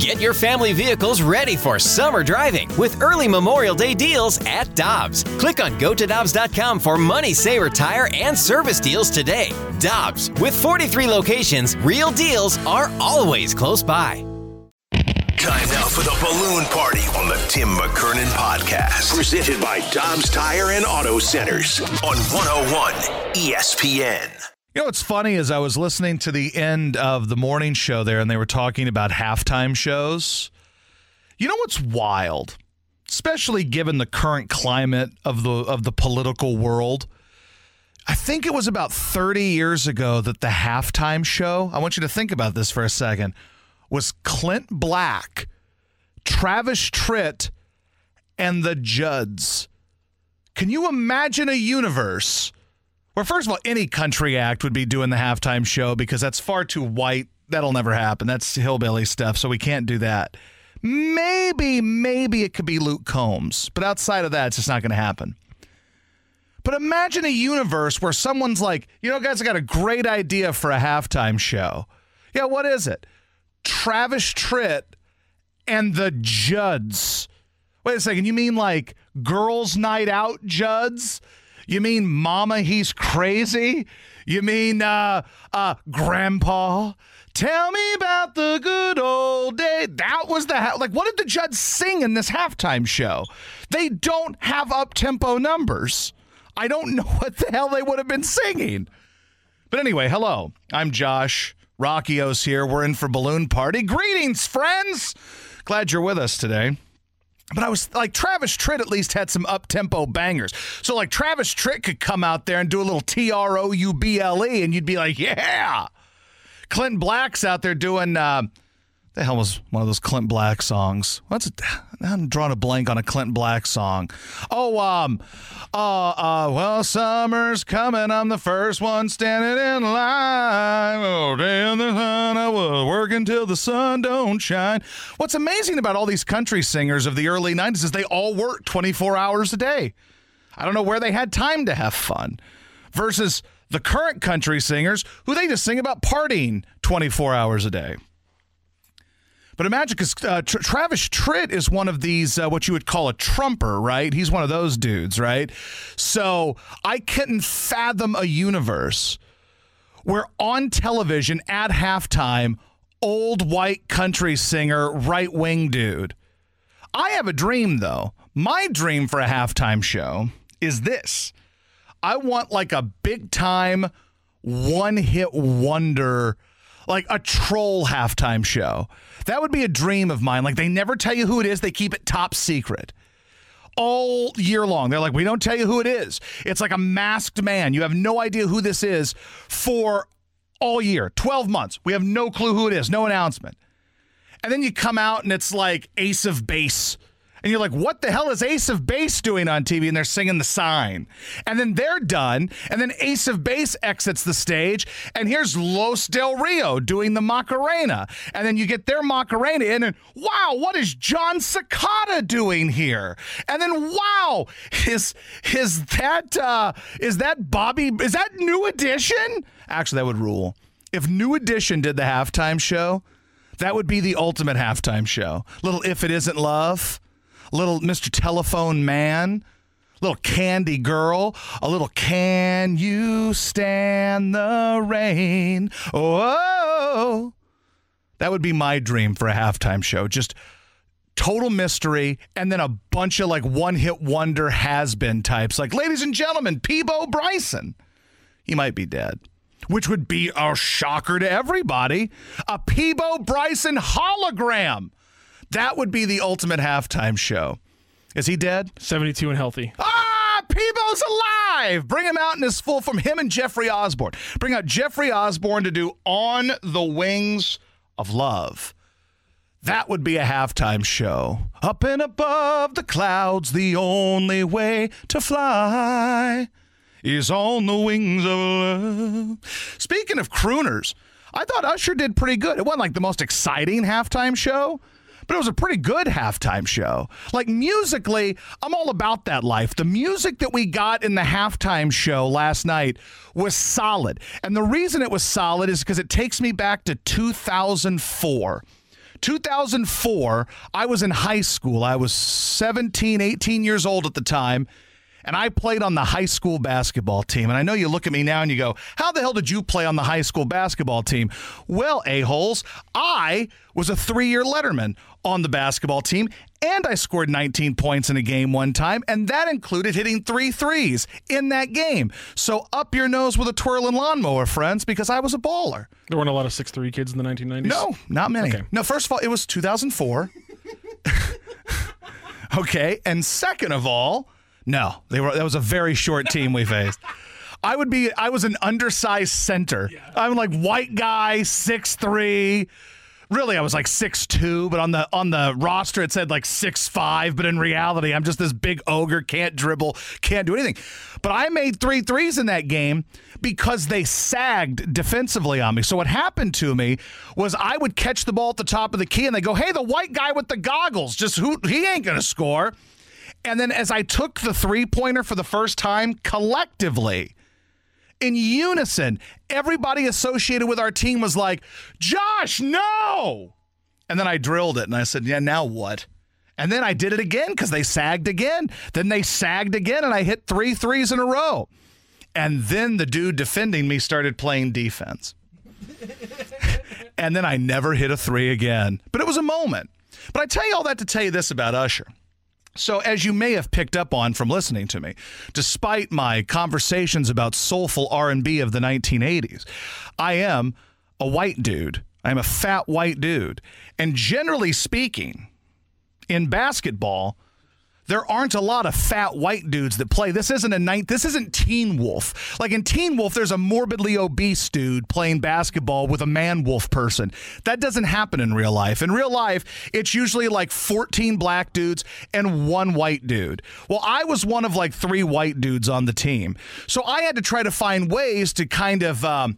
Get your family vehicles ready for summer driving with early Memorial Day deals at Dobbs. Click on gotodobbs.com for money saver tire and service deals today. Dobbs, with 43 locations, real deals are always close by. Time now for the balloon party on the Tim McKernan podcast. Presented by Dobbs Tire and Auto Centers on 101 ESPN. You know what's funny is I was listening to the end of the morning show there, and they were talking about halftime shows. You know what's wild, especially given the current climate of the of the political world. I think it was about 30 years ago that the halftime show. I want you to think about this for a second. Was Clint Black, Travis Tritt, and the Judds. Can you imagine a universe? Well, first of all, any country act would be doing the halftime show because that's far too white. That'll never happen. That's hillbilly stuff, so we can't do that. Maybe, maybe it could be Luke Combs, but outside of that, it's just not going to happen. But imagine a universe where someone's like, you know, guys, I got a great idea for a halftime show. Yeah, what is it? Travis Tritt and the Judds. Wait a second, you mean like girls' night out Judds? You mean Mama, he's crazy? You mean uh uh Grandpa? Tell me about the good old day. That was the ha- like. What did the Judds sing in this halftime show? They don't have up tempo numbers. I don't know what the hell they would have been singing. But anyway, hello. I'm Josh. Rockios here. We're in for balloon party. Greetings, friends. Glad you're with us today. But I was like, Travis Tritt at least had some up tempo bangers. So, like, Travis Tritt could come out there and do a little T R O U B L E, and you'd be like, yeah. Clint Black's out there doing, uh, the hell was one of those Clint Black songs? What's it? I'm drawing a blank on a Clint Black song. Oh, um, uh, uh, well, summer's coming. I'm the first one standing in line. Oh, day in the sun, I will work until the sun don't shine. What's amazing about all these country singers of the early 90s is they all work 24 hours a day. I don't know where they had time to have fun versus the current country singers who they just sing about partying 24 hours a day. But imagine because uh, Tr- Travis Tritt is one of these, uh, what you would call a trumper, right? He's one of those dudes, right? So I couldn't fathom a universe where on television at halftime, old white country singer, right wing dude. I have a dream though. My dream for a halftime show is this I want like a big time one hit wonder, like a troll halftime show. That would be a dream of mine. Like they never tell you who it is, they keep it top secret. All year long. They're like, we don't tell you who it is. It's like a masked man. You have no idea who this is for all year, 12 months. We have no clue who it is, no announcement. And then you come out and it's like Ace of Base and you're like, what the hell is Ace of Base doing on TV? And they're singing the sign. And then they're done. And then Ace of Base exits the stage. And here's Los Del Rio doing the Macarena. And then you get their Macarena in. And wow, what is Jon Secada doing here? And then wow, is is that uh, is that Bobby? Is that New Edition? Actually, that would rule. If New Edition did the halftime show, that would be the ultimate halftime show. Little If It Isn't Love little Mr. Telephone Man, little Candy Girl, a little Can You Stand the Rain? Oh, that would be my dream for a halftime show. Just total mystery and then a bunch of like one hit wonder has been types like, ladies and gentlemen, Peabo Bryson. He might be dead which would be a shocker to everybody. A Peabo Bryson hologram. That would be the ultimate halftime show. Is he dead? 72 and healthy. Ah, Peabo's alive. Bring him out in his full from him and Jeffrey Osborne. Bring out Jeffrey Osborne to do On the Wings of Love. That would be a halftime show. Up and above the clouds, the only way to fly is on the wings of love. Speaking of crooners, I thought Usher did pretty good. It wasn't like the most exciting halftime show, but it was a pretty good halftime show. Like musically, I'm all about that life. The music that we got in the halftime show last night was solid. And the reason it was solid is because it takes me back to 2004. 2004, I was in high school. I was 17, 18 years old at the time. And I played on the high school basketball team. And I know you look at me now and you go, How the hell did you play on the high school basketball team? Well, a-holes, I was a three year letterman on the basketball team. And I scored 19 points in a game one time, and that included hitting three threes in that game. So up your nose with a twirling lawnmower, friends, because I was a baller. There weren't a lot of six three kids in the 1990s. No, not many. Okay. No, first of all, it was 2004. okay, and second of all, no, they were. That was a very short team we faced. I would be. I was an undersized center. I'm like white guy, six three. Really, I was like six two, but on the on the roster it said like six five. But in reality, I'm just this big ogre, can't dribble, can't do anything. But I made three threes in that game because they sagged defensively on me. So what happened to me was I would catch the ball at the top of the key, and they go, "Hey, the white guy with the goggles, just who he ain't gonna score." And then as I took the three pointer for the first time collectively, in unison, everybody associated with our team was like, Josh, no. And then I drilled it and I said, Yeah, now what? And then I did it again because they sagged again. Then they sagged again and I hit three threes in a row. And then the dude defending me started playing defense. and then I never hit a three again. But it was a moment. But I tell you all that to tell you this about Usher. So, as you may have picked up on from listening to me, despite my conversations about soulful R&B of the 1980s, I am a white dude. I'm a fat white dude. And generally speaking, in basketball, there aren't a lot of fat white dudes that play. This isn't a night. This isn't Teen Wolf. Like in Teen Wolf, there's a morbidly obese dude playing basketball with a man wolf person. That doesn't happen in real life. In real life, it's usually like 14 black dudes and one white dude. Well, I was one of like three white dudes on the team, so I had to try to find ways to kind of. Um,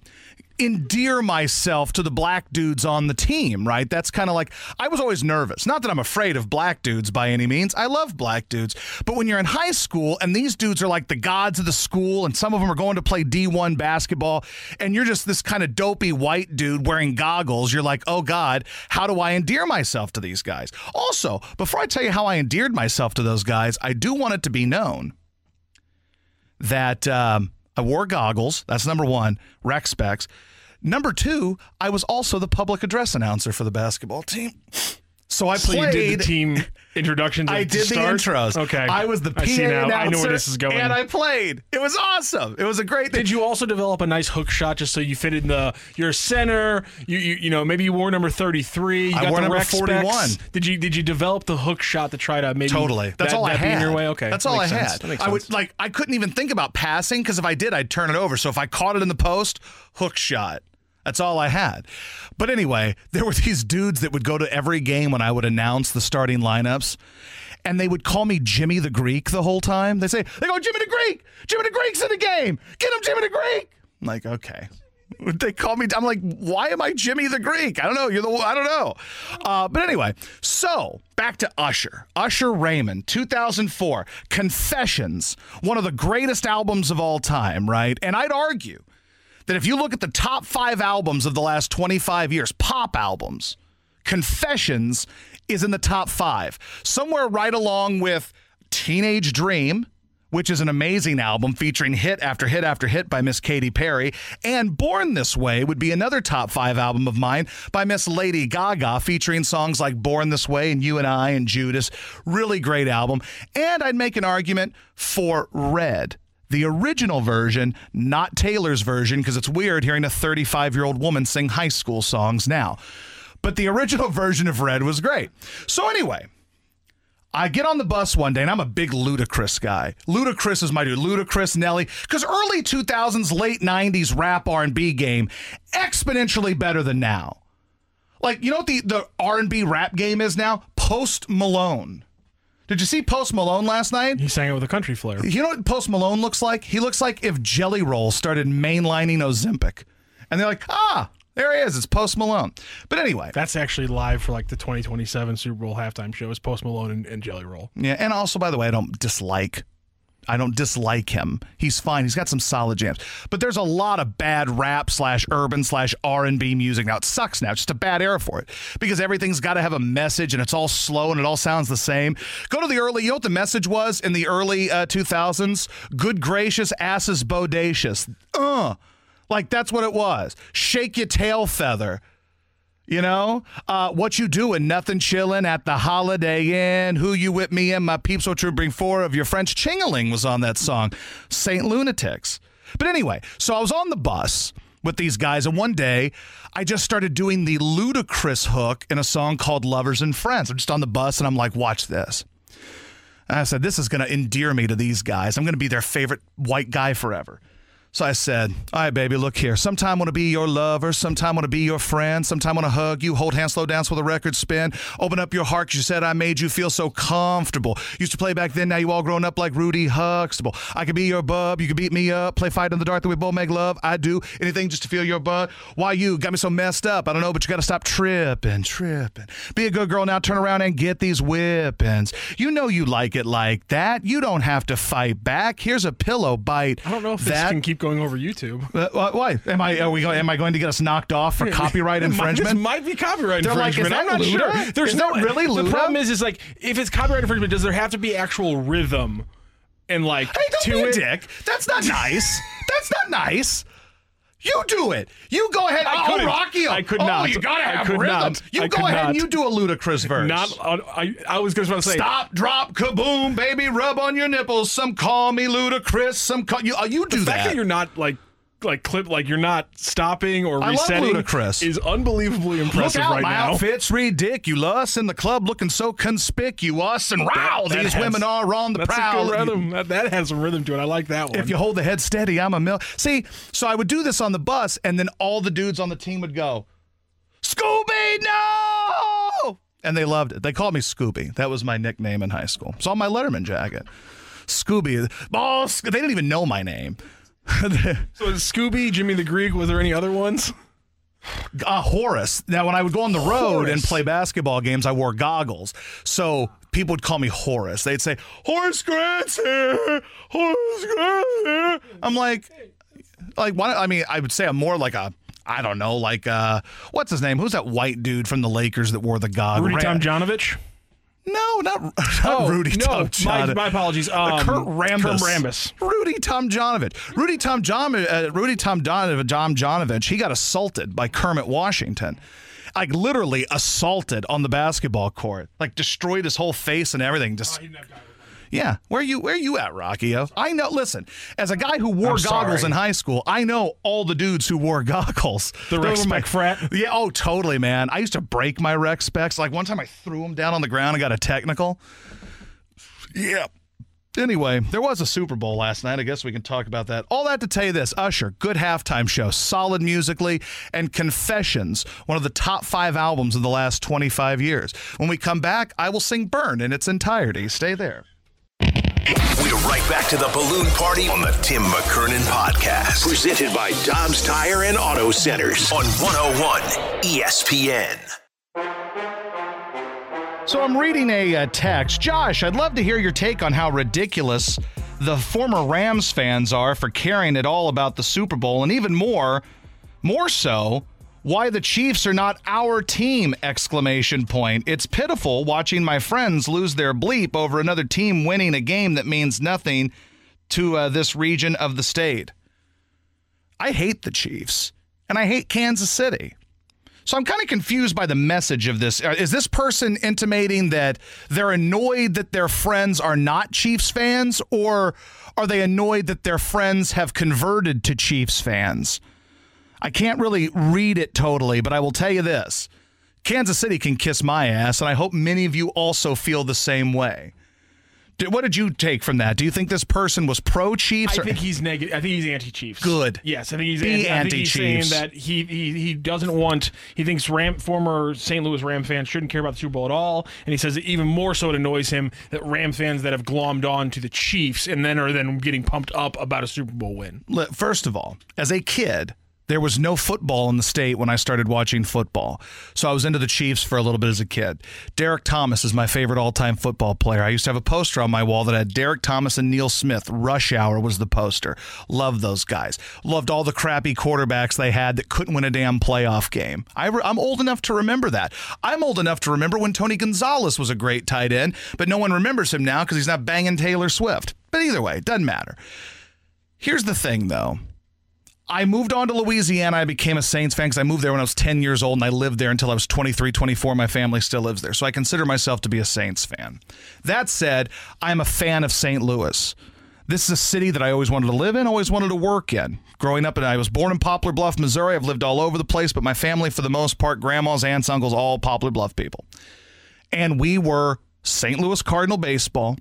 endear myself to the black dudes on the team, right? That's kind of like I was always nervous. Not that I'm afraid of black dudes by any means. I love black dudes. But when you're in high school and these dudes are like the gods of the school and some of them are going to play D1 basketball and you're just this kind of dopey white dude wearing goggles, you're like, "Oh god, how do I endear myself to these guys?" Also, before I tell you how I endeared myself to those guys, I do want it to be known that um, I wore goggles. That's number one, rec specs. Number two, I was also the public address announcer for the basketball team. So I So you played. did the team introductions. I did the start? intros. Okay, I was the PA I see now. announcer. I know where this is going. And I played. It was awesome. It was a great thing. Did you also develop a nice hook shot just so you fit in the your center? You you, you know maybe you wore number thirty three. You I got wore the number 41. Did you did you develop the hook shot to try to maybe Totally. That's that, all I that had. In your way. Okay, That's That all I sense. had. That makes I would like. I couldn't even think about passing because if I did, I'd turn it over. So if I caught it in the post, hook shot. That's all I had. But anyway, there were these dudes that would go to every game when I would announce the starting lineups. And they would call me Jimmy the Greek the whole time. They say, they go, Jimmy the Greek! Jimmy the Greek's in the game! Get him, Jimmy the Greek! I'm like, okay. They call me. I'm like, why am I Jimmy the Greek? I don't know. You're the. I don't know. Uh, but anyway, so back to Usher. Usher Raymond, 2004, Confessions, one of the greatest albums of all time, right? And I'd argue that if you look at the top five albums of the last 25 years, pop albums, Confessions is in the top five, somewhere right along with Teenage Dream, which is an amazing album featuring hit after hit after hit by Miss Katy Perry. And Born This Way would be another top five album of mine by Miss Lady Gaga, featuring songs like Born This Way and You and I and Judas. Really great album. And I'd make an argument for Red. The original version, not Taylor's version, because it's weird hearing a 35 year old woman sing high school songs now. But the original version of Red was great. So, anyway, I get on the bus one day and I'm a big Ludacris guy. Ludacris is my dude. Ludacris, Nelly, because early 2000s, late 90s rap R&B game exponentially better than now. Like you know what the the R&B rap game is now? Post Malone. Did you see Post Malone last night? he sang it with a country flair. You know what Post Malone looks like? He looks like if Jelly Roll started mainlining Ozempic. And they're like, ah, there he is. It's Post Malone. But anyway, That's actually live for like the 2027 Super Bowl halftime show. Is Post Malone and, and Jelly Roll. yeah. And also, by the way, I don't dislike I don't dislike him. He's fine. He's got some solid jams. But there's a lot of bad rap slash urban slash R and B music now. It sucks now. It's just a bad era for it because everything's got to have a message and it's all slow and it all sounds the same. Go to the early. You know what the message was in the early uh, 2000s? Good gracious, asses bodacious. Uh, like that's what it was. Shake your tail feather. You know, uh, what you doing? Nothing chilling at the Holiday Inn. Who you with me and my peeps? What you bring four of your French chingaling was on that song, Saint Lunatics. But anyway, so I was on the bus with these guys, and one day I just started doing the Ludacris hook in a song called Lovers and Friends. I'm just on the bus and I'm like, watch this. And I said, this is going to endear me to these guys. I'm going to be their favorite white guy forever. So I said, All right, baby, look here. Sometime want to be your lover. Sometime want to be your friend. Sometime want to hug you, hold hands, slow dance with a record spin. Open up your heart because you said I made you feel so comfortable. Used to play back then, now you all grown up like Rudy Huxtable. I could be your bub. You could beat me up. Play fight in the dark that we both make love. I do anything just to feel your butt. Why you got me so messed up? I don't know, but you got to stop tripping, tripping. Be a good girl now. Turn around and get these whippings. You know you like it like that. You don't have to fight back. Here's a pillow bite. I don't know if that this can keep going over YouTube. uh, why? Am I? Are we? Going, am I going to get us knocked off for copyright infringement? This might be copyright They're infringement. is I'm not Luda? sure. There's Is no really The problem is, is like if it's copyright infringement, does there have to be actual rhythm and like Hey, don't to be a dick. That's not nice. That's not nice. You do it. You go ahead. I oh. Rocky. I could oh, not. you gotta I have could rhythm. not. You I go ahead and you do a Ludacris verse. Not. on- I, I was going to say. Stop, drop, kaboom, baby, rub on your nipples. Some call me Ludacris. Some call you. Uh, you do The fact that. that you're not like like clip like you're not stopping or I love resetting Ludacris. is unbelievably Look impressive out, right my now. outfit's ridiculous in the club, looking so conspicuous. And wow, That these has- women are on the That's prowl. a good rhythm. That, that has some rhythm to it. I like that one. If you hold the head steady, I'm a mill. See, so I would do this on the bus, and then all the dudes on the team would go, Scooby, no! And they loved it. They called me Scooby. That was my nickname in high school. It's on my Letterman jacket. Scooby. Oh, Sc- they didn't even know my name. so Scooby, Jimmy the Greek. Was there any other ones? uh, Horace. Now, when I would go on the road and play basketball games, I wore goggles. So people would call me Horace. They'd say, Horace Grant's here. Horace Grant's here. I'm like, like, why, I mean, I would say I'm more like a, I don't know, like, uh, what's his name? Who's that white dude from the Lakers that wore the goggles? Rudy Tomjanovich. No, not, not Oh, Rudy no, Tom my, my apologies. Um, Kurt Rambis. Kurt Rambis. Rudy Tom Jonovich. Rudy Tom John, uh, Rudy Tom Donovan, John Jonovich, he got assaulted by Kermit Washington. Like literally assaulted on the basketball court. Like destroyed his whole face and everything. Just yeah. Where you where you at, Rocky? I know. Listen, as a guy who wore I'm goggles sorry. in high school, I know all the dudes who wore goggles. The my- Spec frat? Yeah. Oh, totally, man. I used to break my rec specs. Like one time, I threw them down on the ground and got a technical. Yeah. Anyway, there was a Super Bowl last night. I guess we can talk about that. All that to tell you this Usher, good halftime show, solid musically, and Confessions, one of the top five albums of the last 25 years. When we come back, I will sing Burn in its entirety. Stay there. We're right back to the balloon party on the Tim McKernan podcast. Presented by Dobbs Tire and Auto Centers on 101 ESPN. So I'm reading a uh, text. Josh, I'd love to hear your take on how ridiculous the former Rams fans are for caring at all about the Super Bowl, and even more, more so, why the Chiefs are not our team! Exclamation point. It's pitiful watching my friends lose their bleep over another team winning a game that means nothing to uh, this region of the state. I hate the Chiefs, and I hate Kansas City. So I'm kind of confused by the message of this. Uh, Is this person intimating that they're annoyed that their friends are not Chiefs fans, or are they annoyed that their friends have converted to Chiefs fans? I can't really read it totally, but I will tell you this Kansas City can kiss my ass, and I hope many of you also feel the same way. Did- What did you take from that? Do you think this person was pro Chiefs? I think he's negative. I think he's anti-Chiefs. Good. Yes, I think he's anti- I think he's saying that he, he he doesn't want. He thinks Ram former St. Louis Ram fans shouldn't care about the Super Bowl at all, and he says that even more so it annoys him that Ram fans that have glommed on to the Chiefs and then are then getting pumped up about a Super Bowl win. First of all, as a kid, There was no football in the state when I started watching football. So I was into the Chiefs for a little bit as a kid. Derrick Thomas is my favorite all time football player. I used to have a poster on my wall that had Derrick Thomas and Neil Smith. Rush Hour was the poster. Loved those guys. Loved all the crappy quarterbacks they had that couldn't win a damn playoff game. I am old enough to remember that. I'm old enough to remember when Tony Gonzalez was a great tight end, but no one remembers him now because he's not banging Taylor Swift. But either way, doesn't matter. Here's the thing, though. I moved on to Louisiana. I became a Saints fan because I moved there when I was 10 years old and I lived there until I was 23, 24. My family still lives there. So I consider myself to be a Saints fan. That said, I'm a fan of St. Louis. This is a city that I always wanted to live in, always wanted to work in. Growing up, and I was born in Poplar Bluff, Missouri. I've lived all over the place, but my family, for the most part, grandmas, aunts, uncles, all Poplar Bluff people. And we were St. Louis Cardinal baseball,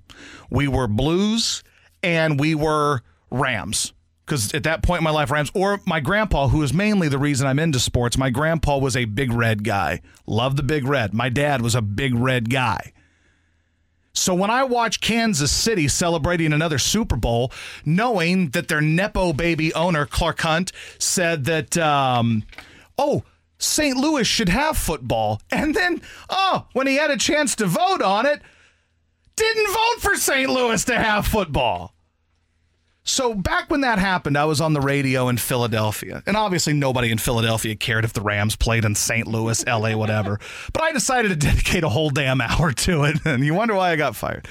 we were Blues, and we were Rams because at that point in my life, Rams or my grandpa, who is mainly the reason I'm into sports, my grandpa was a big red guy. Loved the big red. My dad was a big red guy. So when I watch Kansas City celebrating another Super Bowl, knowing that their Nepo baby owner, Clark Hunt, said that, um, oh, St. Louis should have football. And then, oh, when he had a chance to vote on it, didn't vote for St. Louis to have football. So back when that happened, I was on the radio in Philadelphia. And obviously nobody in Philadelphia cared if the Rams played in St. Louis, LA, whatever. But I decided to dedicate a whole damn hour to it. And you wonder why I got fired.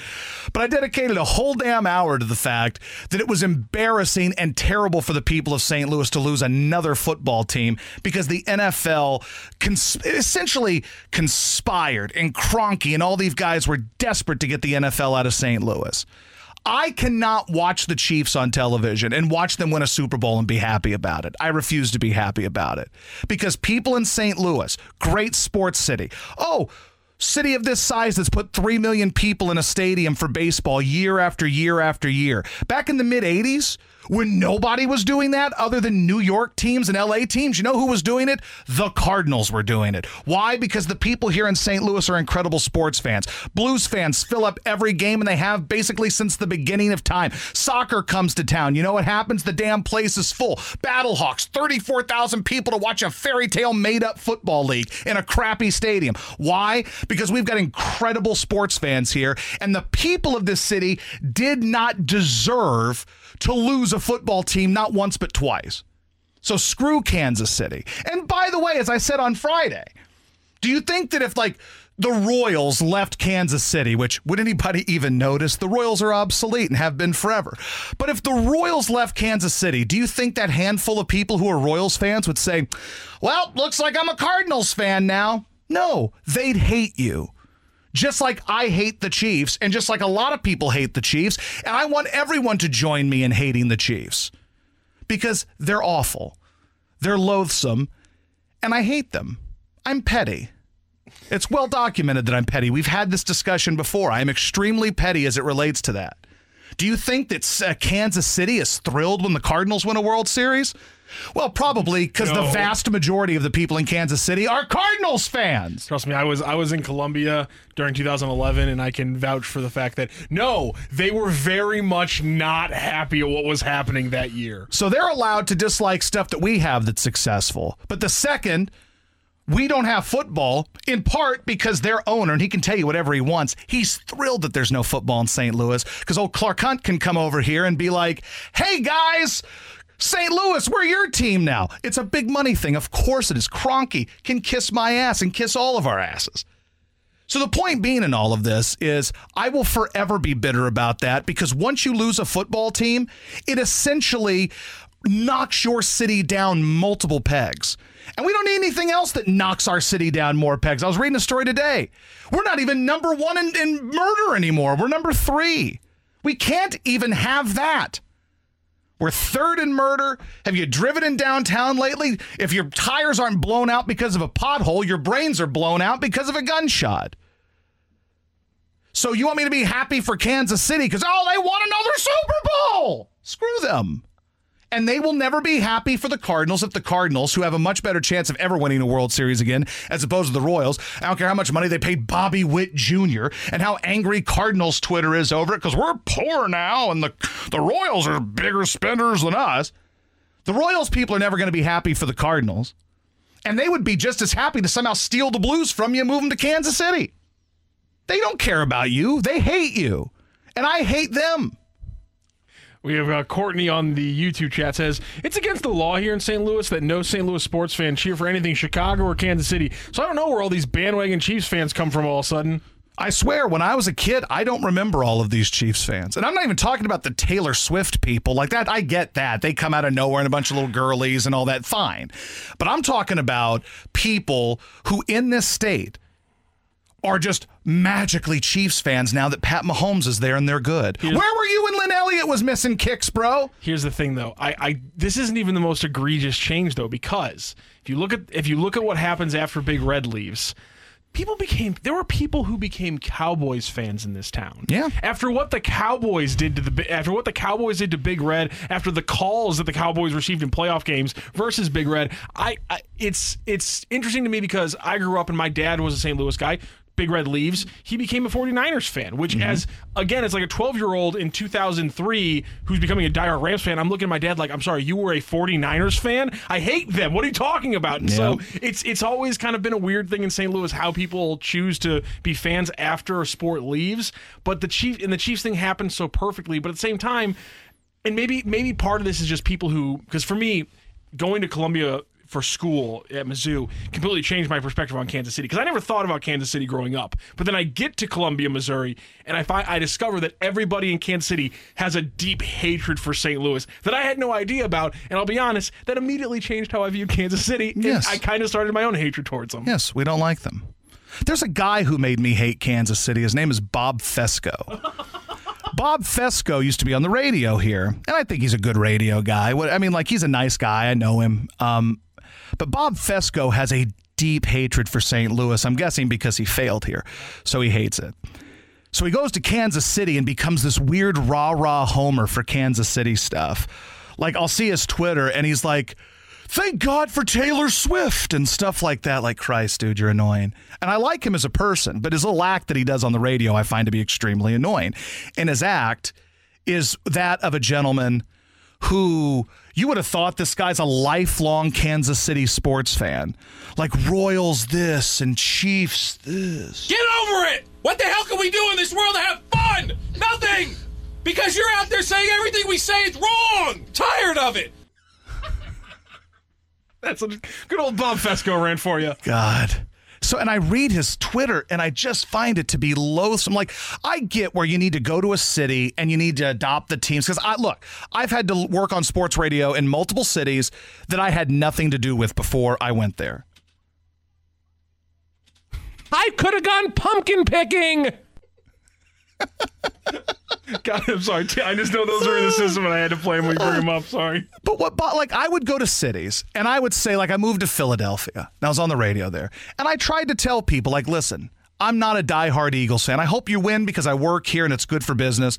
But I dedicated a whole damn hour to the fact that it was embarrassing and terrible for the people of St. Louis to lose another football team because the NFL cons- essentially conspired and Kroenke and all these guys were desperate to get the NFL out of St. Louis. I cannot watch the Chiefs on television and watch them win a Super Bowl and be happy about it. I refuse to be happy about it because people in St. Louis, great sports city. Oh, city of this size that's put 3 million people in a stadium for baseball year after year after year. Back in the mid 80s, when nobody was doing that other than New York teams and LA teams. You know who was doing it? The Cardinals were doing it. Why? Because the people here in St. Louis are incredible sports fans. Blues fans fill up every game and they have basically since the beginning of time. Soccer comes to town. You know what happens? The damn place is full. Battlehawks, 34,000 people to watch a fairy tale made up football league in a crappy stadium. Why? Because we've got incredible sports fans here and the people of this city did not deserve to lose a football team not once but twice. So screw Kansas City. And by the way, as I said on Friday, do you think that if like the Royals left Kansas City, which would anybody even notice? The Royals are obsolete and have been forever. But if the Royals left Kansas City, do you think that handful of people who are Royals fans would say, well, looks like I'm a Cardinals fan now? No, they'd hate you just like I hate the Chiefs, and just like a lot of people hate the Chiefs. And I want everyone to join me in hating the Chiefs because they're awful, they're loathsome, and I hate them. I'm petty. It's well documented that I'm petty. We've had this discussion before. I am extremely petty as it relates to that. Do you think that uh, Kansas City is thrilled when the Cardinals win a World Series? Well, probably mm, because no. the vast majority of the people in Kansas City are Cardinals fans. Trust me, I was I was in Columbia during 2011, and I can vouch for the fact that no, they were very much not happy at what was happening that year. So they're allowed to dislike stuff that we have that's successful. But the second we don't have football in part because their owner, and he can tell you whatever he wants. He's thrilled that there's no football in St. Louis because old Clark Hunt can come over here and be like, hey guys, St. Louis, we're your team now. It's a big money thing. Of course it is. Kroenke can kiss my ass and kiss all of our asses. So the point being in all of this is I will forever be bitter about that because once you lose a football team, it essentially knocks your city down multiple pegs. And we don't need anything else that knocks our city down more pegs. I was reading a story today. We're not even number one in, in murder anymore. We're number three. We can't even have that. We're third in murder. Have you driven in downtown lately? If your tires aren't blown out because of a pothole, your brains are blown out because of a gunshot. So you want me to be happy for Kansas City because, oh, they won another Super Bowl? Screw them and they will never be happy for the Cardinals if the Cardinals, who have a much better chance of ever winning a World Series again, as opposed to the Royals, I don't care how much money they paid Bobby Witt Jr. and how angry Cardinals Twitter is over it because we're poor now and the the Royals are bigger spenders than us. The Royals people are never going to be happy for the Cardinals. And they would be just as happy to somehow steal the Blues from you and move them to Kansas City. They don't care about you. They hate you. And I hate them. We have uh, Courtney on the YouTube chat says it's against the law here in St. Louis that no St. Louis sports fan cheer for anything Chicago or Kansas City. So I don't know where all these bandwagon Chiefs fans come from all of a sudden. I swear, when I was a kid, I don't remember all of these Chiefs fans. And I'm not even talking about the Taylor Swift people like that. I get that. They come out of nowhere and a bunch of little girlies and all that. Fine. But I'm talking about people who in this state are just magically Chiefs fans now that Pat Mahomes is there and they're good. Where were you when Lin Elliott was missing kicks, bro? Here's the thing, though. I, I this isn't even the most egregious change, though, because if you look at if you look at what happens after Big Red leaves, people became there were people who became Cowboys fans in this town. Yeah. After what the Cowboys did to the after what the Cowboys did to Big Red, after the calls that the Cowboys received in playoff games versus Big Red, I, I it's it's interesting to me because I grew up and my dad was a St. Louis guy. Big Red leaves, he became a 49ers fan, which, Mm-hmm. as again, it's like a 12 year old in 2003 who's becoming a diehard Rams fan. I'm looking at my dad like, I'm sorry, you were a 49ers fan? I hate them. What are you talking about? And so it's it's always kind of been a weird thing in St. Louis how people choose to be fans after a sport leaves. But the Chief and the Chiefs thing happened so perfectly. But at the same time, and maybe maybe part of this is just people who because for me going to Columbia for school at Mizzou completely changed my perspective on Kansas City because I never thought about Kansas City growing up. But then I get to Columbia, Missouri, and I find I discover that everybody in Kansas City has a deep hatred for St. Louis that I had no idea about. And I'll be honest, that immediately changed how I view Kansas City. Yes. I kind of started my own hatred towards them. Yes, we don't like them. There's a guy who made me hate Kansas City. His name is Bob Fescoe. Bob Fescoe used to be on the radio here, and I think he's a good radio guy. What I mean, like he's a nice guy. I know him. Um, but Bob Fescoe has a deep hatred for St. Louis. I'm guessing because he failed here, so he hates it. So he goes to Kansas City and becomes this weird rah rah homer for Kansas City stuff. Like I'll see his Twitter and he's like, "Thank God for Taylor Swift" and stuff like that. Like Christ, dude, you're annoying. And I like him as a person, but his little act that he does on the radio, I find to be extremely annoying. And his act is that of a gentleman who you would have thought this guy's a lifelong Kansas City sports fan. Like Royals this and Chiefs this. Get over it! What the hell can we do in this world to have fun? Nothing! Because you're out there saying everything we say is wrong! Tired of it! That's a good old Bob Fescoe ran for you. God. So, and I read his Twitter and I just find it to be loathsome. Like, I get where you need to go to a city and you need to adopt the teams. Because I look, I've had to work on sports radio in multiple cities that I had nothing to do with before I went there. I could have gone pumpkin picking! God, I'm sorry. I just know those are in the system and I had to play them when you bring them up. Sorry. But what, but like, I would go to cities and I would say, like, I moved to Philadelphia and I was on the radio there. And I tried to tell people, like, listen, I'm not a diehard Eagles fan. I hope you win because I work here and it's good for business.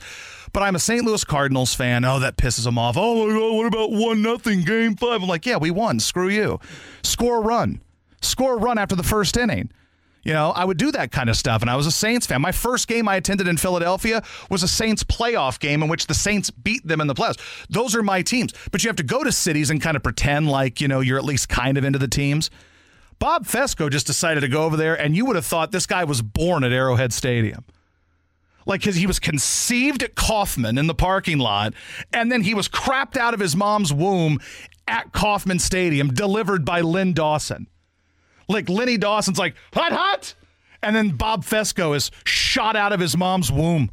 But I'm a St. Louis Cardinals fan. Oh, that pisses them off. Oh my God, what about one nothing game five? I'm like, yeah, we won. Screw you. Score a run. Score a run after the first inning. You know, I would do that kind of stuff. And I was a Saints fan. My first game I attended in Philadelphia was a Saints playoff game in which the Saints beat them in the playoffs. Those are my teams. But you have to go to cities and kind of pretend like, you know, you're at least kind of into the teams. Bob Fescoe just decided to go over there, and you would have thought this guy was born at Arrowhead Stadium. Like, because he was conceived at Kauffman in the parking lot, and then he was crapped out of his mom's womb at Kauffman Stadium, delivered by Len Dawson. Like, Lenny Dawson's like, hot, hot. And then Bob Fescoe is shot out of his mom's womb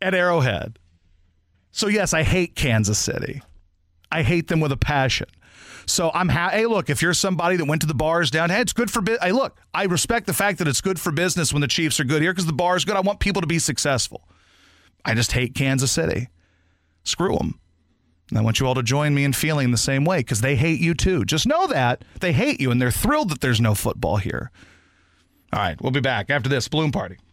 at Arrowhead. So, yes, I hate Kansas City. I hate them with a passion. So I'm ha- hey look if you're somebody that went to the bars down hey it's good for bu- hey look I respect the fact that it's good for business when the Chiefs are good here because the bar is good I want people to be successful I just hate Kansas City screw them I want you all to join me in feeling the same way because they hate you too. Just know that they hate you and they're thrilled that there's no football here. All right we'll be back after this balloon party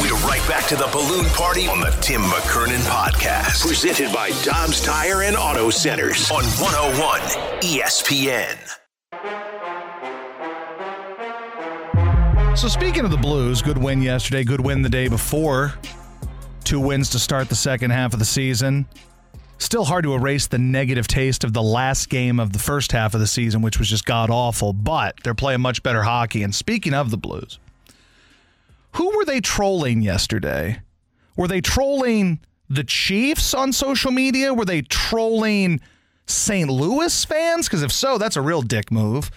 We're right back to the balloon party on the Tim McKernan podcast. Presented by Dobbs Tire and Auto Centers on 101 ESPN. So speaking of the Blues, good win yesterday, good win the day before. Two wins to start the second half of the season. Still hard to erase the negative taste of the last game of the first half of the season, which was just god awful, but they're playing much better hockey. And speaking of the Blues, who were they trolling yesterday? Were they trolling the Chiefs on social media? Were they trolling St. Louis fans? Because if so, that's a real dick move.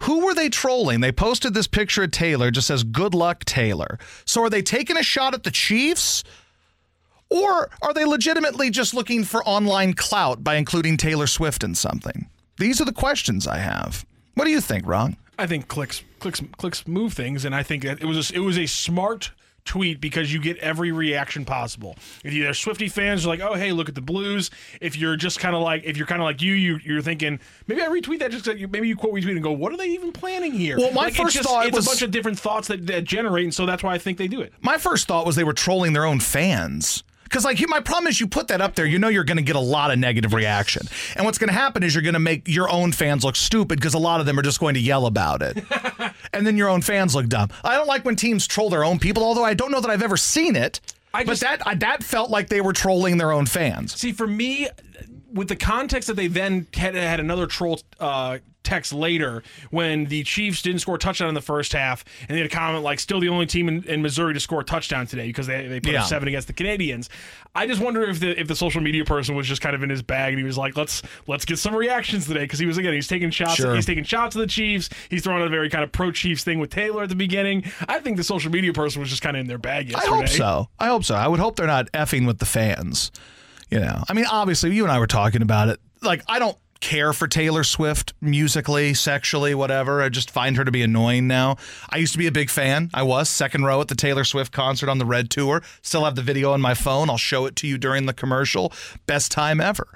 Who were they trolling? They posted this picture of Taylor, just says, Good luck, Taylor. So are they taking a shot at the Chiefs? Or are they legitimately just looking for online clout by including Taylor Swift in something? These are the questions I have. What do you think, Ron? I think clicks clicks clicks move things, and I think that it was a, it was a smart tweet because you get every reaction possible. If you're Swifty fans, you're like, oh hey, look at the Blues. If you're just kind of like, if you're kind of like you, you you're thinking maybe I retweet that just because maybe you quote retweet and go, what are they even planning here? Well, my like, first it's just, thought it's was- a bunch of different thoughts that, that generate, and so that's why I think they do it. My first thought was they were trolling their own fans. Because, like, my problem is you put that up there, you know you're going to get a lot of negative reaction. And what's going to happen is you're going to make your own fans look stupid because a lot of them are just going to yell about it. and then your own fans look dumb. I don't like when teams troll their own people, although I don't know that I've ever seen it. I but just- that that felt like they were trolling their own fans. See, for me, with the context that they then had, had another troll uh, text later when the Chiefs didn't score a touchdown in the first half, and they had a comment like, "Still the only team in, in Missouri to score a touchdown today because they, they put Yeah. up seven against the Canadians." I just wonder if the if the social media person was just kind of in his bag and he was like, "Let's let's get some reactions today," because he was again he's taking shots Sure. he's taking shots at the Chiefs. He's throwing a very kind of pro Chiefs thing with Taylor at the beginning. I think the social media person was just kind of in their bag I yesterday. hope so. I hope so. I would hope they're not effing with the fans. You know, I mean, obviously, you and I were talking about it. Like, I don't care for Taylor Swift musically, sexually, whatever. I just find her to be annoying now. I used to be a big fan. I was second row at the Taylor Swift concert on the Red Tour. Still have the video on my phone. I'll show it to you during the commercial. Best time ever.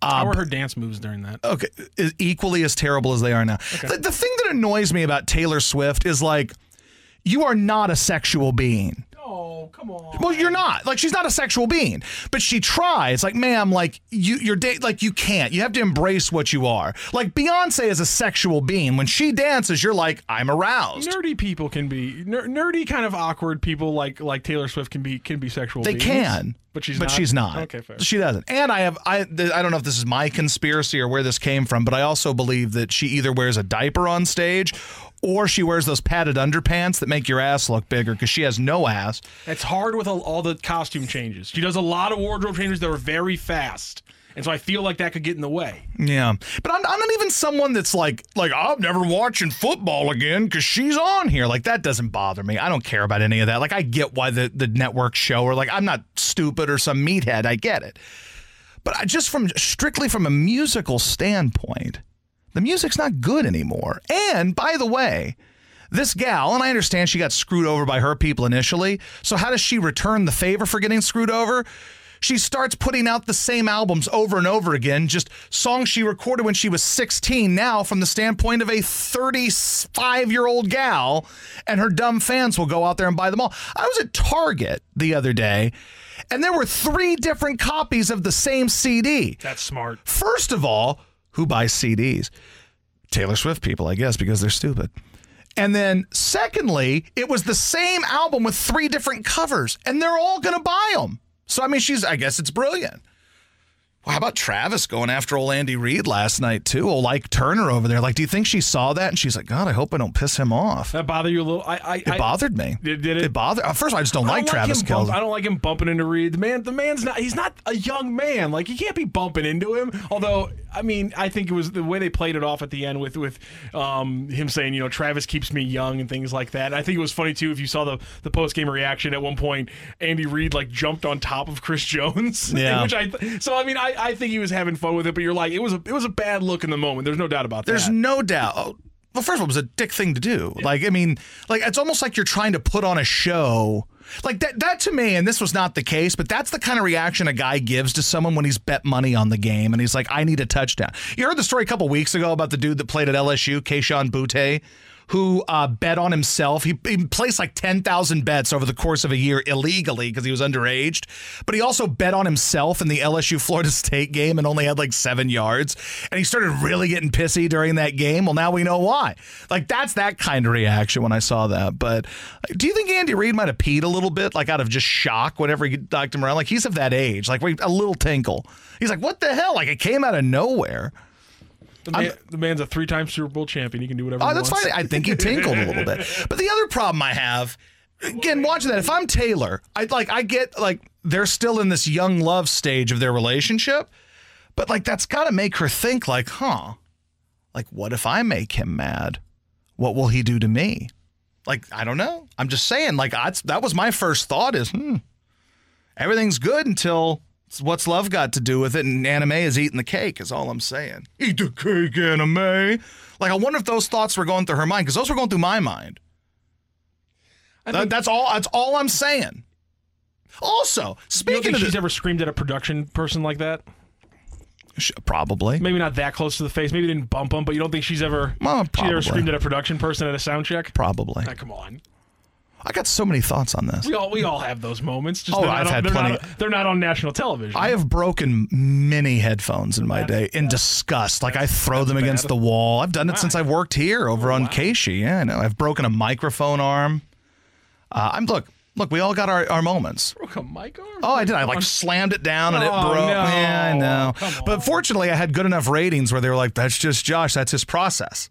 Uh, How were her dance moves during that? Okay, is equally as terrible as they are now. The, the thing that annoys me about Taylor Swift is like, you are not a sexual being. Oh, come on. Well, you're not. Like she's not a sexual being, but she tries. Like, ma'am, like you, you're date. Like you can't. You have to embrace what you are. Like Beyonce is a sexual being. When she dances, you're like, I'm aroused. nerdy people can be ner- nerdy kind of awkward people like like Taylor Swift can be can be sexual They beings. can, but she's but not. she's not. okay fair She doesn't. And I have I th- I don't know if this is my conspiracy or where this came from, but I also believe that she either wears a diaper on stage. Or she wears those padded underpants that make your ass look bigger because she has no ass. it's hard with all, the costume changes she does a lot of wardrobe changes that are very fast and so I feel like that could get in the way Yeah, but I'm, I'm not even someone that's like like oh, I'm never watching football again because she's on here. Like that doesn't bother me. I don't care about any of that. Like I get why the the network show or like I'm not stupid or some meathead. I get it, but I just from strictly from a musical standpoint, the music's not good anymore. And by the way. This gal, and I understand she got screwed over by her people initially. So, how does she return the favor for getting screwed over? She starts putting out the same albums over and over again, just songs she recorded when she was 16 now from the standpoint of a 35 year old gal, and her dumb fans will go out there and buy them all. I was at Target the other day, and there were three different copies of the same CD. that's smart First of all, who buys CDs? Taylor Swift people, I guess, because they're stupid. And then, secondly, it was the same album with three different covers, and they're all going to buy them. So, I mean, she's, I guess it's brilliant. Well, how about Travis going after old Andy Reid last night too? Old Ike Turner over there. Like, do you think she saw that and she's like, God, I hope I don't piss him off? That bother you a little? I, I It I, bothered me. Did- did it? It bothered. uh, First of all, I just don't I like don't Travis bump- I don't like him bumping into Reid. The man, the man's not. He's not a young man. Like he can't be bumping into him. Although, I mean, I think it was the way they played it off at the end with with um, him saying, you know, Travis keeps me young and things like that. I think it was funny too if you saw the the post game reaction at one point. Andy Reid like jumped on top of Chris Jones. Yeah. Which I so I mean I, I think he was having fun with it, but you're like it was a it was a bad look in the moment. There's no doubt about that. There's no doubt. oh, Well, first of all, it was a dick thing to do. Like, I mean, like it's almost like you're trying to put on a show. Like that, that to me, and this was not the case, but that's the kind of reaction a guy gives to someone when he's bet money on the game and he's like, I need a touchdown. You heard the story a couple weeks ago about the dude that played at LSU, Keishon Butte, who uh, bet on himself. He, he placed like 10,000 bets over the course of a year illegally because he was underaged, but he also bet on himself in the LSU Florida State game and only had like seven yards. And he started really getting pissy during that game. Well, now we know why. Like, that's that kind of reaction when I saw that. But do you think Andy Reid might have peed a little bit, like out of just shock, whenever he knocked him around? Like, he's of that age, like a little tinkle. He's like, what the hell? Like, it came out of nowhere. The, man, the man's a three time Super Bowl champion. He can do whatever. Oh, he that's wants. fine. I think he tinkled a little bit. But the other problem I have, again, watching that, if I'm Taylor, I like I get like they're still in this young love stage of their relationship, but like that's got to make her think like, huh, like what if I make him mad? What will he do to me? Like I don't know. I'm just saying. Like that's that was my first thought is, hmm, everything's good until. What's love got to do with it? And Anna Mae is eating the cake, is all I'm saying. Eat the cake, Anna Mae. Like, I wonder if those thoughts were going through her mind, because those were going through my mind. I think- that's all. That's all I'm saying. Also, you don't speaking think of she's the, ever screamed at a production person like that? Probably. Maybe not that close to the face. Maybe didn't bump him, but you don't think she's ever Well, she ever screamed at a production person at a sound check? Probably. Ah, come on. I got so many thoughts on this. We all we all have those moments. Just Oh, I've on- had they're plenty. Not, they're not on national television. I have broken many headphones in my day in disgust. Like I throw them against the wall. I've done it since I've worked here over on Casey. Yeah, I know. I've broken a microphone arm. Uh, I'm look, look. We all got our, our moments. broke a mic arm. Oh, I did. I like slammed it down and it Oh, broke. no. Yeah, I know. But fortunately, I had good enough ratings where they were like, "That's just Josh. That's his process."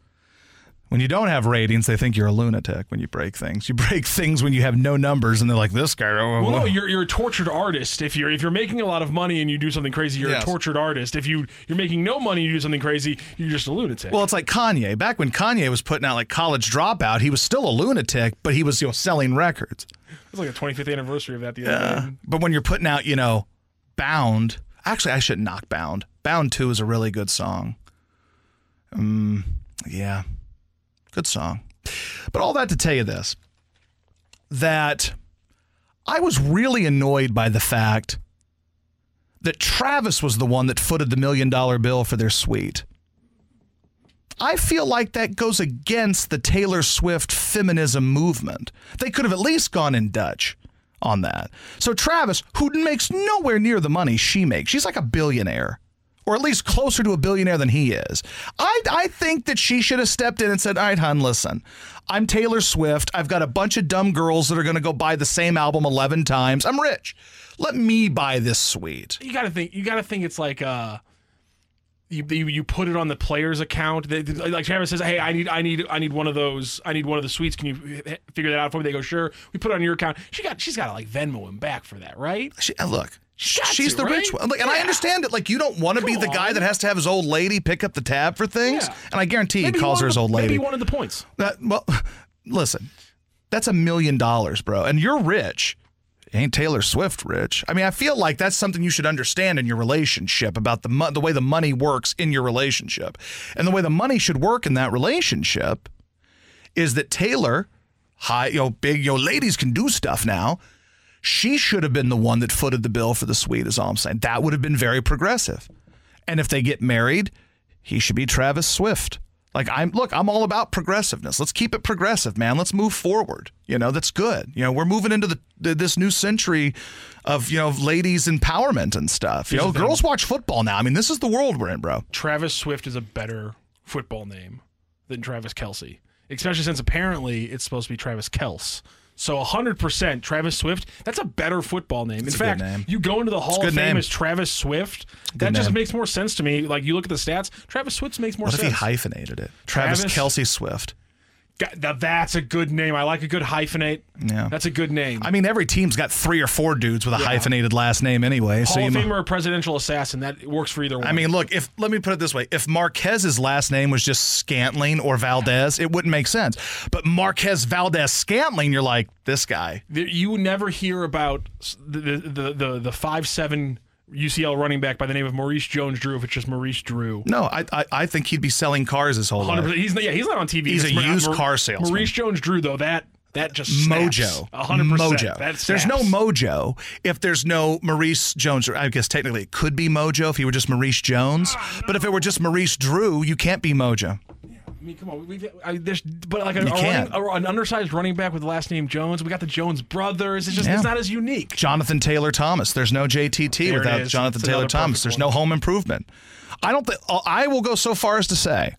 When you don't have ratings, they think you're a lunatic when you break things. You break things when you have no numbers, and they're like, "This guy." oh, Well, no, oh." you're you're a tortured artist. If you're if you're making a lot of money and you do something crazy, you're Yes. a tortured artist. If you you're making no money and you do something crazy, you're just a lunatic. Well, it's like Kanye. Back when Kanye was putting out like College Dropout, he was still a lunatic, but he was you know selling records. it's like a 25th anniversary of that the other day. But when you're putting out, you know, Bound. Actually, I shouldn't knock Bound. Bound Two is a really good song. Um, yeah, good song. But all that to tell you this: that I was really annoyed by the fact that Travis was the one that footed the million dollar bill for their suite. I feel like that goes against the Taylor Swift feminism movement. They could have at least gone in Dutch on that. So Travis, who makes nowhere near the money she makes, she's like a billionaire. Or at least closer to a billionaire than he is. I, I think that she should have stepped in and said, All right, hun, listen, I'm Taylor Swift. I've got a bunch of dumb girls that are going to go buy the same album 11 times. I'm rich. Let me buy this suite. You gotta think. You gotta think. It's like uh, you you, you put it on the player's account. They, they- like Travis says, "Hey, I need I need I need one of those. I need one of the suites. Can you figure that out for me?" They go, "Sure." We put it on your account. She got she's got to like Venmo him back for that, right? She, uh, look, She she's the rich one. Like, and I understand it. Like, you don't want to be the guy on. that has to have his old lady pick up the tab for things. Yeah. And I guarantee he Maybe calls her his the- old lady. Maybe he wanted the points. That, well, listen, that's a million dollars, bro. And you're rich. Ain't Taylor Swift rich? I mean, I feel like that's something you should understand in your relationship about the mo- the way the money works in your relationship, and the way the money should work in that relationship is that Taylor, high, you know, big, you know, ladies can do stuff now. She should have been the one that footed the bill for the suite. Is all I'm saying. That would have been very progressive. And if they get married, he should be Travis Swift. Like I'm look, I'm all about progressiveness. Let's keep it progressive, man. Let's move forward. You know, that's good. You know, we're moving into the, the this new century of, you know, ladies empowerment and stuff. You Here's know, girls watch football now. I mean, this is the world we're in, bro. Travis Swift is a better football name than Travis Kelce, especially since apparently it's supposed to be Travis Kels. So 100% Travis Swift, that's a better football name. In a good fact, name. you go into the Hall good of Fame name. as Travis Swift, that just makes more sense to me. Like you look at the stats, Travis Swift makes more What if sense. he hyphenated it? Travis, Travis- Kelce Swift. God, that's a good name. I like a good hyphenate. Yeah. That's a good name. I mean, every team's got three or four dudes with a hyphenated last name anyway. so Hall you of Famer or presidential assassin, that works for either one. I mean, look, if let me put it this way: if Marquez's last name was just Scantling or Valdes, it wouldn't make sense. But Marquez Valdes Scantling, you're like this guy. You never hear about the the the, the, the five seven UCL running back by the name of Maurice Jones-Drew. If it's just Maurice Drew, No, I I, I think he'd be selling cars his whole hundred life. He's not, yeah, he's not on TV. He's a used Mar- car salesman. Maurice Jones-Drew, though, that that just snaps. Mojo, hundred percent. Mojo. That there's no. Mojo if there's no Maurice Jones. I guess technically it could be Mojo if he were just Maurice Jones. Ah, but if it were just Maurice Drew, you can't be Mojo. I mean, come on. We've, I, there's, but like a, You a can't. running, a, an undersized running back with the last name Jones. We got the Jones brothers. It's just Yeah. it's not as unique. Jonathan Taylor Thomas. There's no JTT There without. Jonathan It's Taylor Thomas. There's one. no home improvement. I don't think uh, I will go so far as to say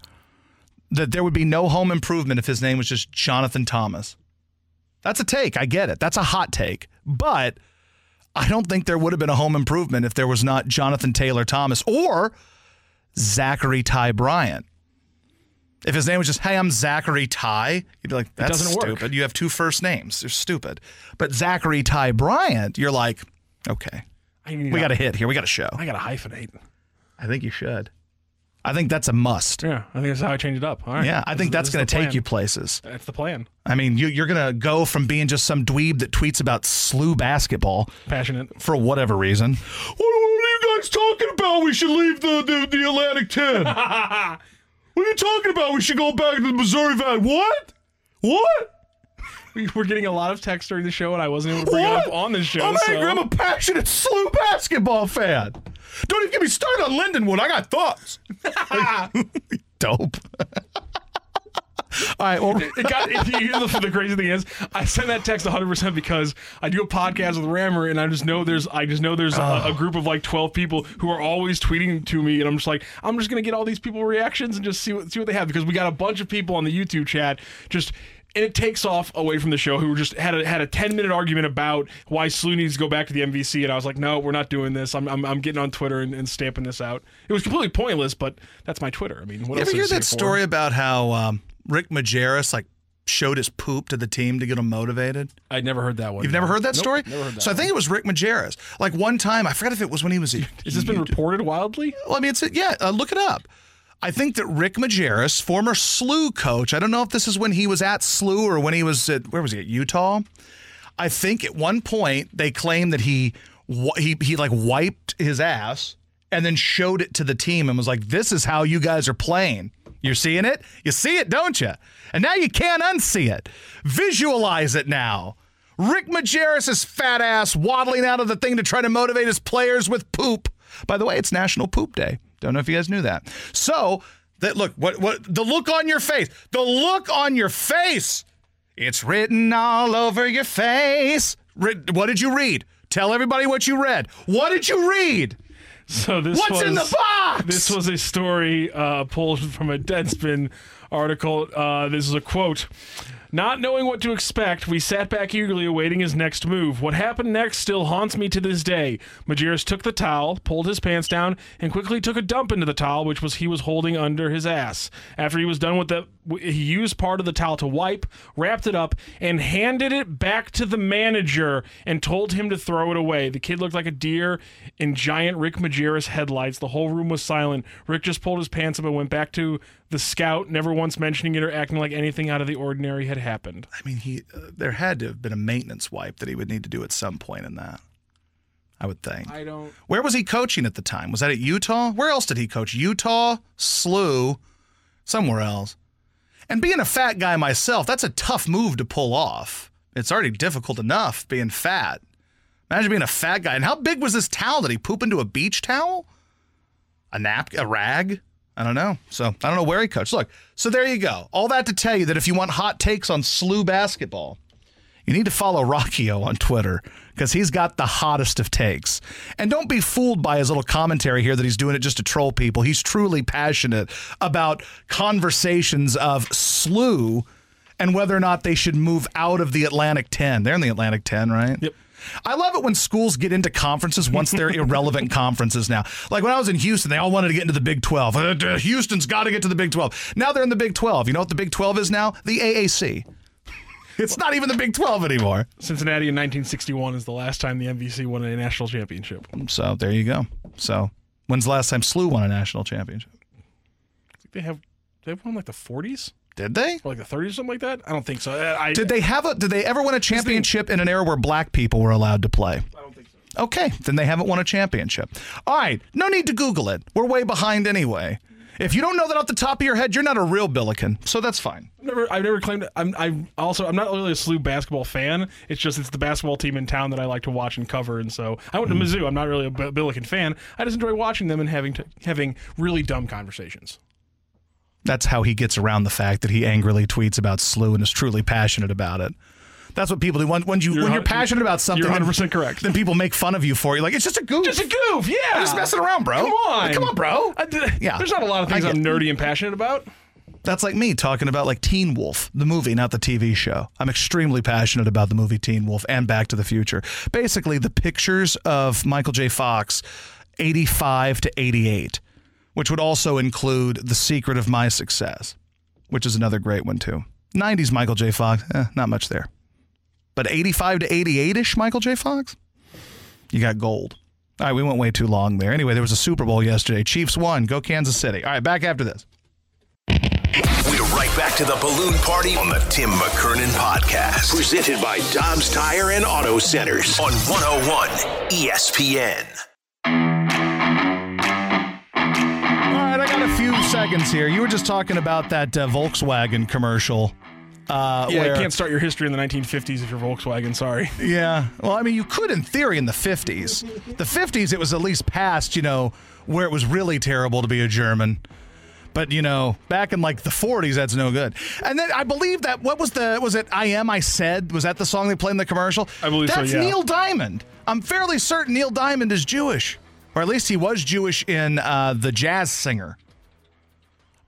that there would be no home improvement if his name was just Jonathan Thomas. That's a take. I get it. That's a hot take. But I don't think there would have been a home improvement if there was not Jonathan Taylor Thomas or Zachary Ty Bryant. If his name was just, hey, I'm Zachary Ty, you'd be like, that's doesn't work. stupid. You have two first names. You're stupid. But Zachary Ty Bryant, you're like, okay, I need we got a hit here. We got a show. I got to hyphenate. I think you should. I think that's a must. Yeah, I think that's how I change it up. All right. Yeah, I think that's going to take you places. That's the plan. I mean, you, you're going to go from being just some dweeb that tweets about SLU basketball Passionate. for whatever reason. What, what are you guys talking about? We should leave the, the, the Atlantic 10. what are you talking about? We should go back to the Missouri Valley. What? What? We were getting a lot of text during the show, and I wasn't able to bring What? it up on the show. I'm so- angry. I'm a passionate SLU basketball fan. Don't even get me started on Lindenwood. I got thoughts. Dope. All right. Well, it got, if you hear the, crazy thing is, I send that text 100 percent because I do a podcast with Rammer, and I just know there's I just know there's a, a group of like 12 people who are always tweeting to me, and I'm just like I'm just gonna get all these people reactions and just see what see what they have because we got a bunch of people on the YouTube chat just. And it takes off away from the show who just had a had a ten minute argument about why SLU needs to go back to the MVC, and I was like, no, we're not doing this. I'm I'm, I'm getting on Twitter and, and stamping this out. It was completely pointless, but that's my Twitter. I mean, what you ever hear that story about how um, Rick Majerus like showed his poop to the team to get them motivated? I'd never heard that one. You've never heard that Nope, story? Never heard that. So I think it was Rick Majerus. Like one time, I forgot if it was when he was. A, Has this been reported wildly? Well, I mean, it's yeah. Uh, look it up. I think that Rick Majerus, former SLU coach, I don't know if this is when he was at SLU or when he was at where was he at Utah. I think at one point they claimed that he he he like wiped his ass and then showed it to the team and was like, "This is how you guys are playing. You're seeing it. You see it, don't you? And now you can't unsee it. Visualize it now." Rick Majerus' fat ass waddling out of the thing to try to motivate his players with poop. By the way, it's National Poop Day. Don't know if you guys knew that. So that look, what what the look on your face, the look on your face. It's written all over your face. What did you read? Tell everybody what you read. What did you read? So this What's was, in the box? This was a story uh, pulled from a Deadspin article. Uh, this is a quote. Not knowing what to expect, we sat back eagerly awaiting his next move. What happened next still haunts me to this day. Majerus took the towel, pulled his pants down, and quickly took a dump into the towel, which was he was holding under his ass. After he was done with the, he used part of the towel to wipe, wrapped it up, and handed it back to the manager and told him to throw it away. The kid looked like a deer in giant Rick Majerus headlights. The whole room was silent. Rick just pulled his pants up and went back to the scout, never once mentioning it or acting like anything out of the ordinary had happened. I mean, he uh, there had to have been a maintenance wipe that he would need to do at some point in that. I would think. I don't. Where was he coaching at the time? Was that at Utah? Where else did he coach? Utah, SLU, somewhere else. And being a fat guy myself, that's a tough move to pull off. It's already difficult enough being fat. Imagine being a fat guy. And how big was this towel? Did he poop into a beach towel? A nap, a rag? I don't know. So I don't know where he coached. Look, so there you go. All that to tell you that if you want hot takes on SLU basketball, you need to follow Rockio on Twitter because he's got the hottest of takes. And don't be fooled by his little commentary here that he's doing it just to troll people. He's truly passionate about conversations of SLU and whether or not they should move out of the Atlantic 10. They're in the Atlantic 10, right? Yep. I love it when schools get into conferences once they're irrelevant conferences now. Like when I was in Houston, they all wanted to get into the Big 12. Uh, Houston's got to get to the Big 12. Now they're in the Big 12. You know what the Big 12 is now? The AAC. It's not even the Big 12 anymore. Cincinnati in 1961 is the last time the MVC won a national championship. So there you go. So when's the last time SLU won a national championship? They have they won like the 40s Did they? or like the 30s or something like that. I don't think so. I, Did they have a? Did they ever win a championship in an era where black people were allowed to play? I don't think so. Okay, then they haven't won a championship. All right, no need to Google it. We're way behind anyway. If you don't know that off the top of your head, you're not a real Billiken, so that's fine. I've never, I've never claimed. I'm, I'm also, I'm not really a SLU basketball fan. It's just it's the basketball team in town that I like to watch and cover. And so I went to hmm. Mizzou. I'm not really a Billiken fan. I just enjoy watching them and having to, having really dumb conversations. That's how he gets around the fact that he angrily tweets about SLU and is truly passionate about it. That's what people do. When, when you You're when you're passionate about something, you're 100% correct. Then people make fun of you for it. You're like it's just a goof. Just a goof, yeah. I'm just messing around, bro. Come on, come on, bro. I Yeah. There's not a lot of things I'm nerdy and passionate about. That's like me talking about like Teen Wolf, the movie, not the TV show. I'm extremely passionate about the movie Teen Wolf and Back to the Future. Basically, the pictures of Michael J. Fox, 85 to 88, which would also include The Secret of My Success, which is another great one too. 90s Michael J. Fox, eh, not much there. But 85 to 88 ish Michael J. Fox, you got gold. All right, we went way too long there. Anyway, there was a Super Bowl yesterday. Chiefs won. Go Kansas City. All right, back after this. We're right back to the balloon party on the Tim McKernan podcast. Presented by Dobbs Tire and Auto Centers on 101 ESPN. All right, I got a few seconds here. You were just talking about that uh, Volkswagen commercial. Uh, Yeah, where, you can't start your history in the 1950s if you're Volkswagen. Sorry. Yeah. Well, I mean, you could in theory in the 50s. The 50s, it was at least past, you know, where it was really terrible to be a German. But, you know, back in like the 40s, that's no good. And then I believe that, what was the, was it I Am I Said? Was that the song they played in the commercial? I believe so, That's yeah. Neil Diamond. I'm fairly certain Neil Diamond is Jewish. Or at least he was Jewish in uh, The Jazz Singer.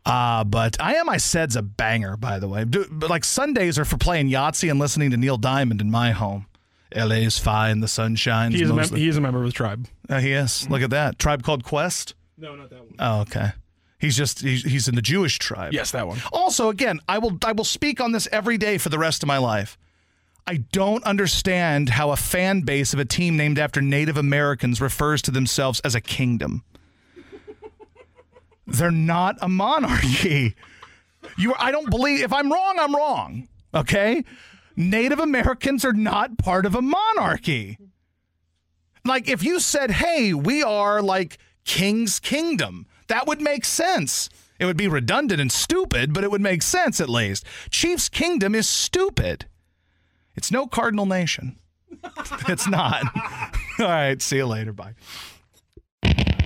Uh, but I Am I Said's a banger, by the way. Do, but like Sundays are for playing Yahtzee and listening to Neil Diamond in my home. LA's fine, the sun shines. He is, a mem- mostly- he is a member of the tribe. Uh, he is. Look at that. Tribe called Quest? No, not that one. Oh, okay. He's just he's, he's in the Jewish tribe. Yes, that one. Also, again, I will I will speak on this every day for the rest of my life. I don't understand how a fan base of a team named after Native Americans refers to themselves as a kingdom. They're not a monarchy. You I don't believe if I'm wrong, I'm wrong. Okay? Native Americans are not part of a monarchy. Like if you said, "Hey, we are like King's Kingdom," that would make sense. It would be redundant and stupid, but it would make sense at least. Chief's Kingdom is stupid. It's no cardinal nation. it's not. All right, see you later. Bye.